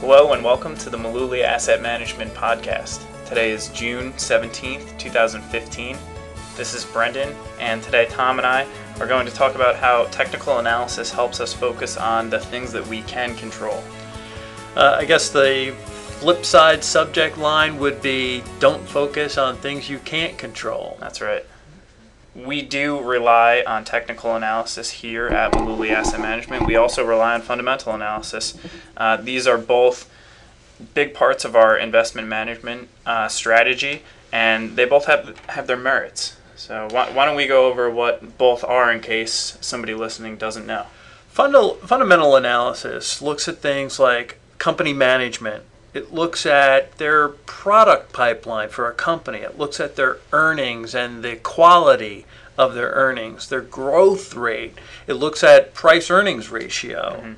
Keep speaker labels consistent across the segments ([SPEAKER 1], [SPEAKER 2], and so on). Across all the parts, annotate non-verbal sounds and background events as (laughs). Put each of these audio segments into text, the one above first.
[SPEAKER 1] Hello and welcome to the Mullooly Asset Management Podcast. Today is June 17th, 2015. This is Brendan, and today Tom and I are going to talk about how technical analysis helps us focus on the things that we can control.
[SPEAKER 2] Uh, I guess the flip side subject line would be don't focus on things you can't control.
[SPEAKER 1] That's right. We do rely on technical analysis here at Mullooly Asset Management. We also rely on fundamental analysis. Uh, these are both big parts of our investment management uh, strategy, and they both have have their merits. So why, why don't we go over what both are in case somebody listening doesn't know?
[SPEAKER 2] Fundal, fundamental analysis looks at things like company management. It looks at their product pipeline for a company. It looks at their earnings and the quality of their earnings, their growth rate. It looks at price earnings ratio. Mm-hmm.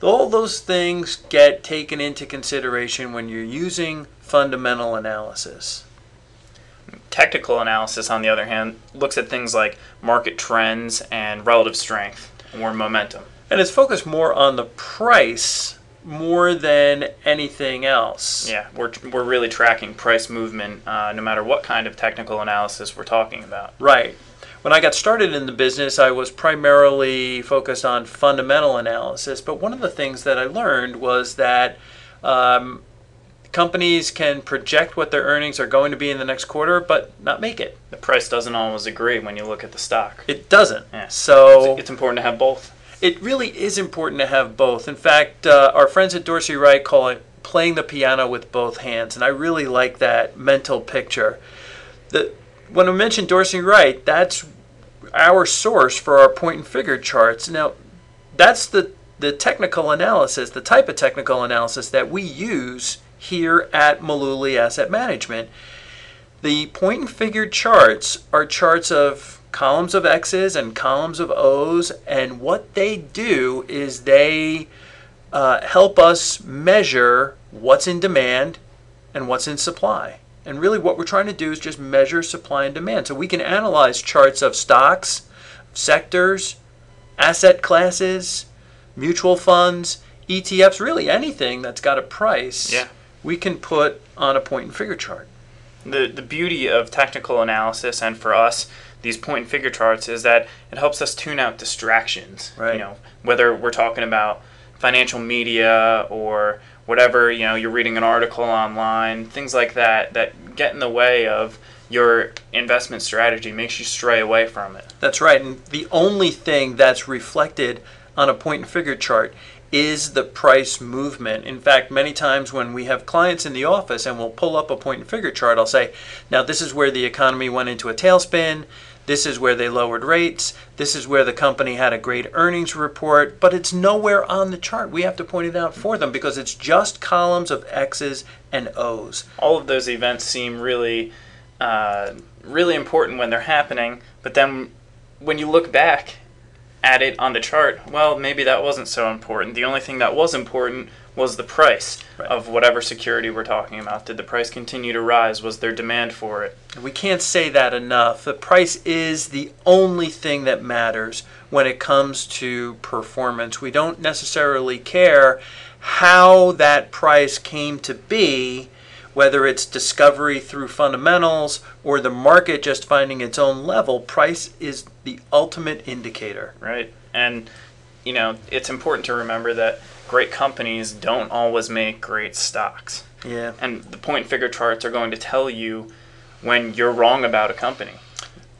[SPEAKER 2] All those things get taken into consideration when you're using fundamental analysis.
[SPEAKER 1] Technical analysis, on the other hand, looks at things like market trends and relative strength or momentum.
[SPEAKER 2] And it's focused more on the price more than anything else.
[SPEAKER 1] Yeah, we're, we're really tracking price movement uh, no matter what kind of technical analysis we're talking about.
[SPEAKER 2] Right. When I got started in the business, I was primarily focused on fundamental analysis, but one of the things that I learned was that um, companies can project what their earnings are going to be in the next quarter, but not make it.
[SPEAKER 1] The price doesn't always agree when you look at the stock.
[SPEAKER 2] It doesn't.
[SPEAKER 1] Yeah.
[SPEAKER 2] So
[SPEAKER 1] it's, it's important to have both.
[SPEAKER 2] It really is important to have both. In fact, uh, our friends at Dorsey Wright call it playing the piano with both hands, and I really like that mental picture. The, when I mentioned Dorsey Wright, that's our source for our point and figure charts. Now, that's the, the technical analysis, the type of technical analysis that we use here at Mullooly Asset Management. The point and figure charts are charts of columns of X's and columns of O's, and what they do is they uh, help us measure what's in demand and what's in supply. And really, what we're trying to do is just measure supply and demand. So we can analyze charts of stocks, sectors, asset classes, mutual funds, ETFs, really anything that's got a price.
[SPEAKER 1] Yeah.
[SPEAKER 2] We can put on a point and figure chart.
[SPEAKER 1] The the beauty of technical analysis and for us these point and figure charts is that it helps us tune out distractions.
[SPEAKER 2] Right.
[SPEAKER 1] You know, whether we're talking about financial media or whatever, you know, you're reading an article online, things like that that get in the way of your investment strategy, makes you stray away from it.
[SPEAKER 2] That's right. And the only thing that's reflected on a point and figure chart is the price movement. In fact, many times when we have clients in the office and we'll pull up a point and figure chart, I'll say, now this is where the economy went into a tailspin. This is where they lowered rates. This is where the company had a great earnings report, but it's nowhere on the chart. We have to point it out for them because it's just columns of X's and O's.
[SPEAKER 1] All of those events seem really, uh, really important when they're happening, but then when you look back at it on the chart, well, maybe that wasn't so important. The only thing that was important was the price
[SPEAKER 2] Right.
[SPEAKER 1] of whatever security we're talking about. Did the price continue to rise? Was there demand for it?
[SPEAKER 2] We can't say that enough. The price is the only thing that matters when it comes to performance. We don't necessarily care how that price came to be, whether it's discovery through fundamentals or the market just finding its own level. Price is the ultimate indicator.
[SPEAKER 1] right? And you know, it's important to remember that great companies don't always make great stocks.
[SPEAKER 2] Yeah.
[SPEAKER 1] And the point figure charts are going to tell you when you're wrong about a company.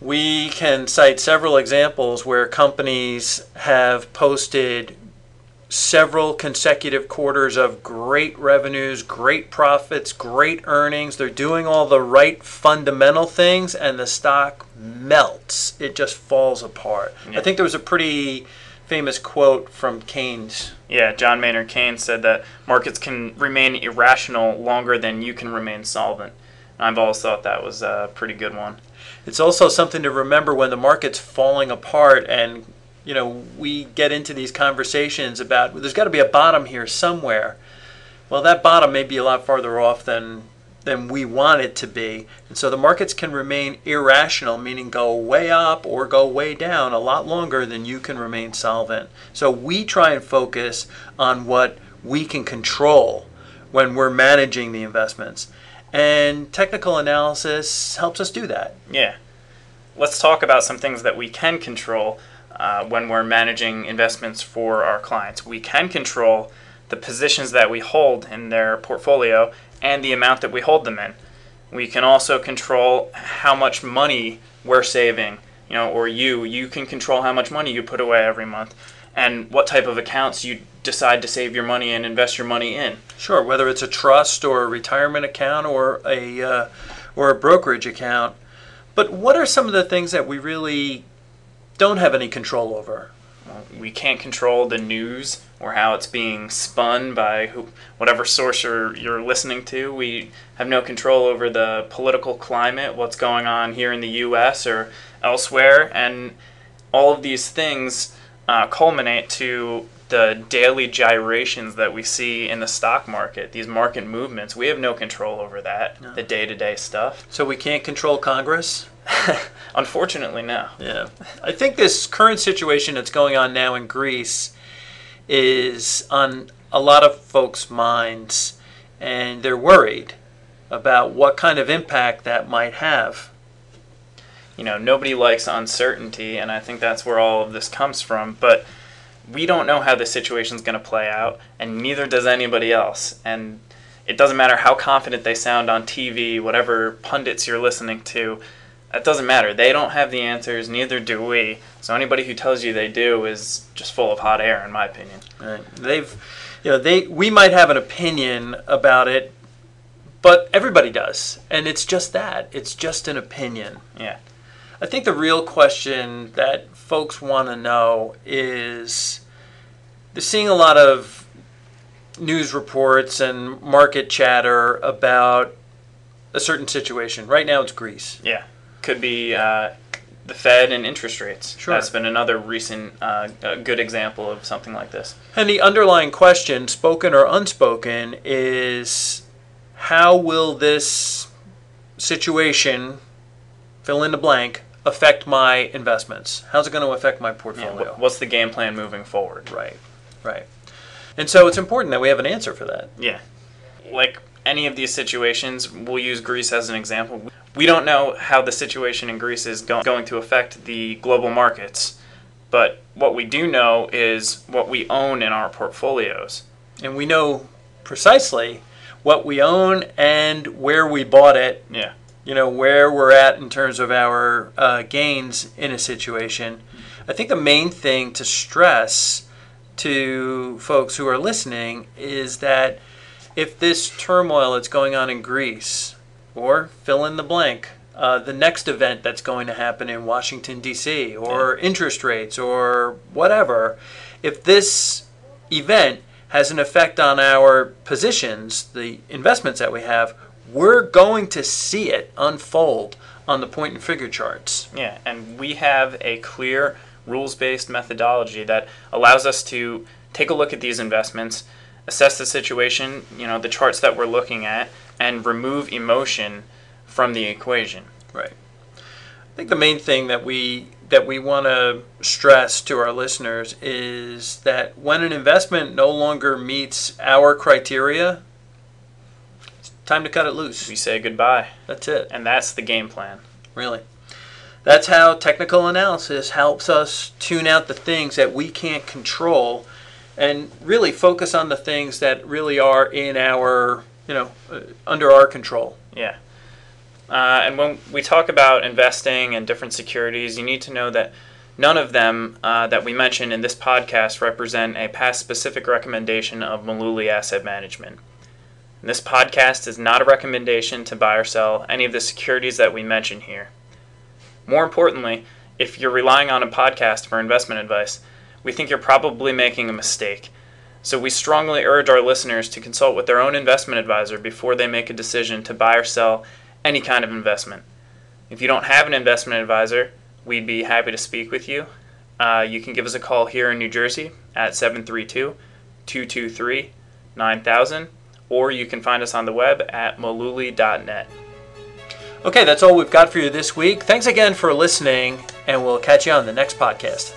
[SPEAKER 2] We can cite several examples where companies have posted several consecutive quarters of great revenues, great profits, great earnings. They're doing all the right fundamental things, and the stock melts. It just falls apart.
[SPEAKER 1] Yeah.
[SPEAKER 2] I think there was a pretty famous quote from Keynes.
[SPEAKER 1] Yeah, John Maynard Keynes said that markets can remain irrational longer than you can remain solvent. And I've always thought that was a pretty good one.
[SPEAKER 2] It's also something to remember when the market's falling apart and you know we get into these conversations about well, there's got to be a bottom here somewhere. Well, that bottom may be a lot farther off than than we want it to be. And so the markets can remain irrational, meaning go way up or go way down a lot longer than you can remain solvent. So we try and focus on what we can control when we're managing the investments. And technical analysis helps us do that.
[SPEAKER 1] Yeah. Let's talk about some things that we can control uh, when we're managing investments for our clients. We can control the positions that we hold in their portfolio and the amount that we hold them in. We can also control how much money we're saving, you know, or you, you can control how much money you put away every month and what type of accounts you decide to save your money and invest your money in.
[SPEAKER 2] Sure, whether it's a trust or a retirement account or a uh, or a brokerage account. But what are some of the things that we really don't have any control over?
[SPEAKER 1] We can't control the news or how it's being spun by who, whatever source you're, you're listening to. We have no control over the political climate, what's going on here in the U.S. or elsewhere, and all of these things uh, culminate to the daily gyrations that we see in the stock market, these market movements. We have no control over that,
[SPEAKER 2] No.
[SPEAKER 1] the day to day stuff.
[SPEAKER 2] So we can't control Congress? (laughs)
[SPEAKER 1] Unfortunately, no.
[SPEAKER 2] Yeah. I think this current situation that's going on now in Greece is on a lot of folks' minds, and they're worried about what kind of impact that might have.
[SPEAKER 1] You know, nobody likes uncertainty, and I think that's where all of this comes from. But we don't know how the situation's going to play out, and neither does anybody else. And it doesn't matter how confident they sound on TV, whatever pundits you're listening to, that doesn't matter. They don't have the answers, neither do we. So anybody who tells you they do is just full of hot air, in my opinion.
[SPEAKER 2] Right. They've, you know, they we might have an opinion about it, but everybody does, and it's just that. It's just an opinion.
[SPEAKER 1] Yeah.
[SPEAKER 2] I think the real question that folks want to know is they're seeing a lot of news reports and market chatter about a certain situation. Right now, it's Greece.
[SPEAKER 1] Yeah. Could be uh, the Fed and interest rates.
[SPEAKER 2] Sure.
[SPEAKER 1] That's been another recent uh, good example of something like this.
[SPEAKER 2] And the underlying question, spoken or unspoken, is how will this situation, fill in the blank, affect my investments? How's it going to affect my portfolio?
[SPEAKER 1] wh- what's the game plan moving forward?
[SPEAKER 2] Right, right. And so it's important that we have an answer for that.
[SPEAKER 1] Yeah. Like any of these situations, we'll use Greece as an example. We don't know how the situation in Greece is go- going to affect the global markets, but what we do know is what we own in our portfolios.
[SPEAKER 2] And we know precisely what we own and where we bought it,
[SPEAKER 1] Yeah.
[SPEAKER 2] You know, where we're at in terms of our uh, gains in a situation. I think the main thing to stress to folks who are listening is that if this turmoil that's going on in Greece, or fill in the blank, uh, the next event that's going to happen in Washington, D.C., or interest rates, or whatever, if this event has an effect on our positions, the investments that we have, we're going to see it unfold on the point and figure charts.
[SPEAKER 1] Yeah, and we have a clear rules based methodology that allows us to take a look at these investments, assess the situation, you know, the charts that we're looking at, and remove emotion from the equation.
[SPEAKER 2] Right. I think the main thing that we that we want to stress to our listeners is that when an investment no longer meets our criteria, time to cut it loose.
[SPEAKER 1] We say goodbye,
[SPEAKER 2] That's it.
[SPEAKER 1] and that's the game plan.
[SPEAKER 2] Really. That's how technical analysis helps us tune out the things that we can't control and really focus on the things that really are in our, you know, uh, under our control.
[SPEAKER 1] Yeah. Uh, and when we talk about investing and different securities, you need to know that none of them uh, that we mention in this podcast represent a past specific recommendation of Mullooly Asset Management. This podcast is not a recommendation to buy or sell any of the securities that we mention here. More importantly, if you're relying on a podcast for investment advice, we think you're probably making a mistake. So we strongly urge our listeners to consult with their own investment advisor before they make a decision to buy or sell any kind of investment. If you don't have an investment advisor, we'd be happy to speak with you. Uh, you can give us a call here in New Jersey at 732 223 9000, or you can find us on the web at mullooly.net.
[SPEAKER 2] Okay, that's all we've got for you this week. Thanks again for listening, and we'll catch you on the next podcast.